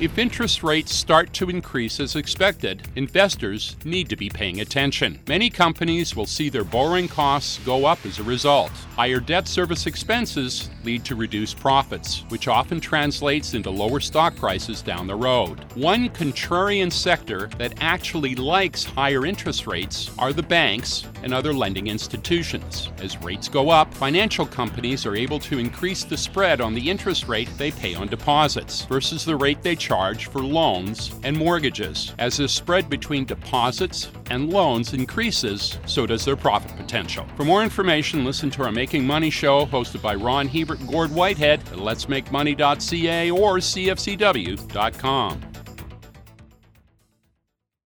If interest rates start to increase as expected, investors need to be paying attention. Many companies will see their borrowing costs go up as a result. Higher debt service expenses lead to reduced profits, which often translates into lower stock prices down the road. One contrarian sector that actually likes higher interest rates are the banks and other lending institutions. As rates go up, financial companies are able to increase the spread on the interest rate they pay on deposits versus the rate they charge for loans and mortgages. As the spread between deposits and loans increases, so does their profit potential. For more information, listen to our Making Money show hosted by Ron Hebert and Gord Whitehead at letsmakemoney.ca or cfcw.com.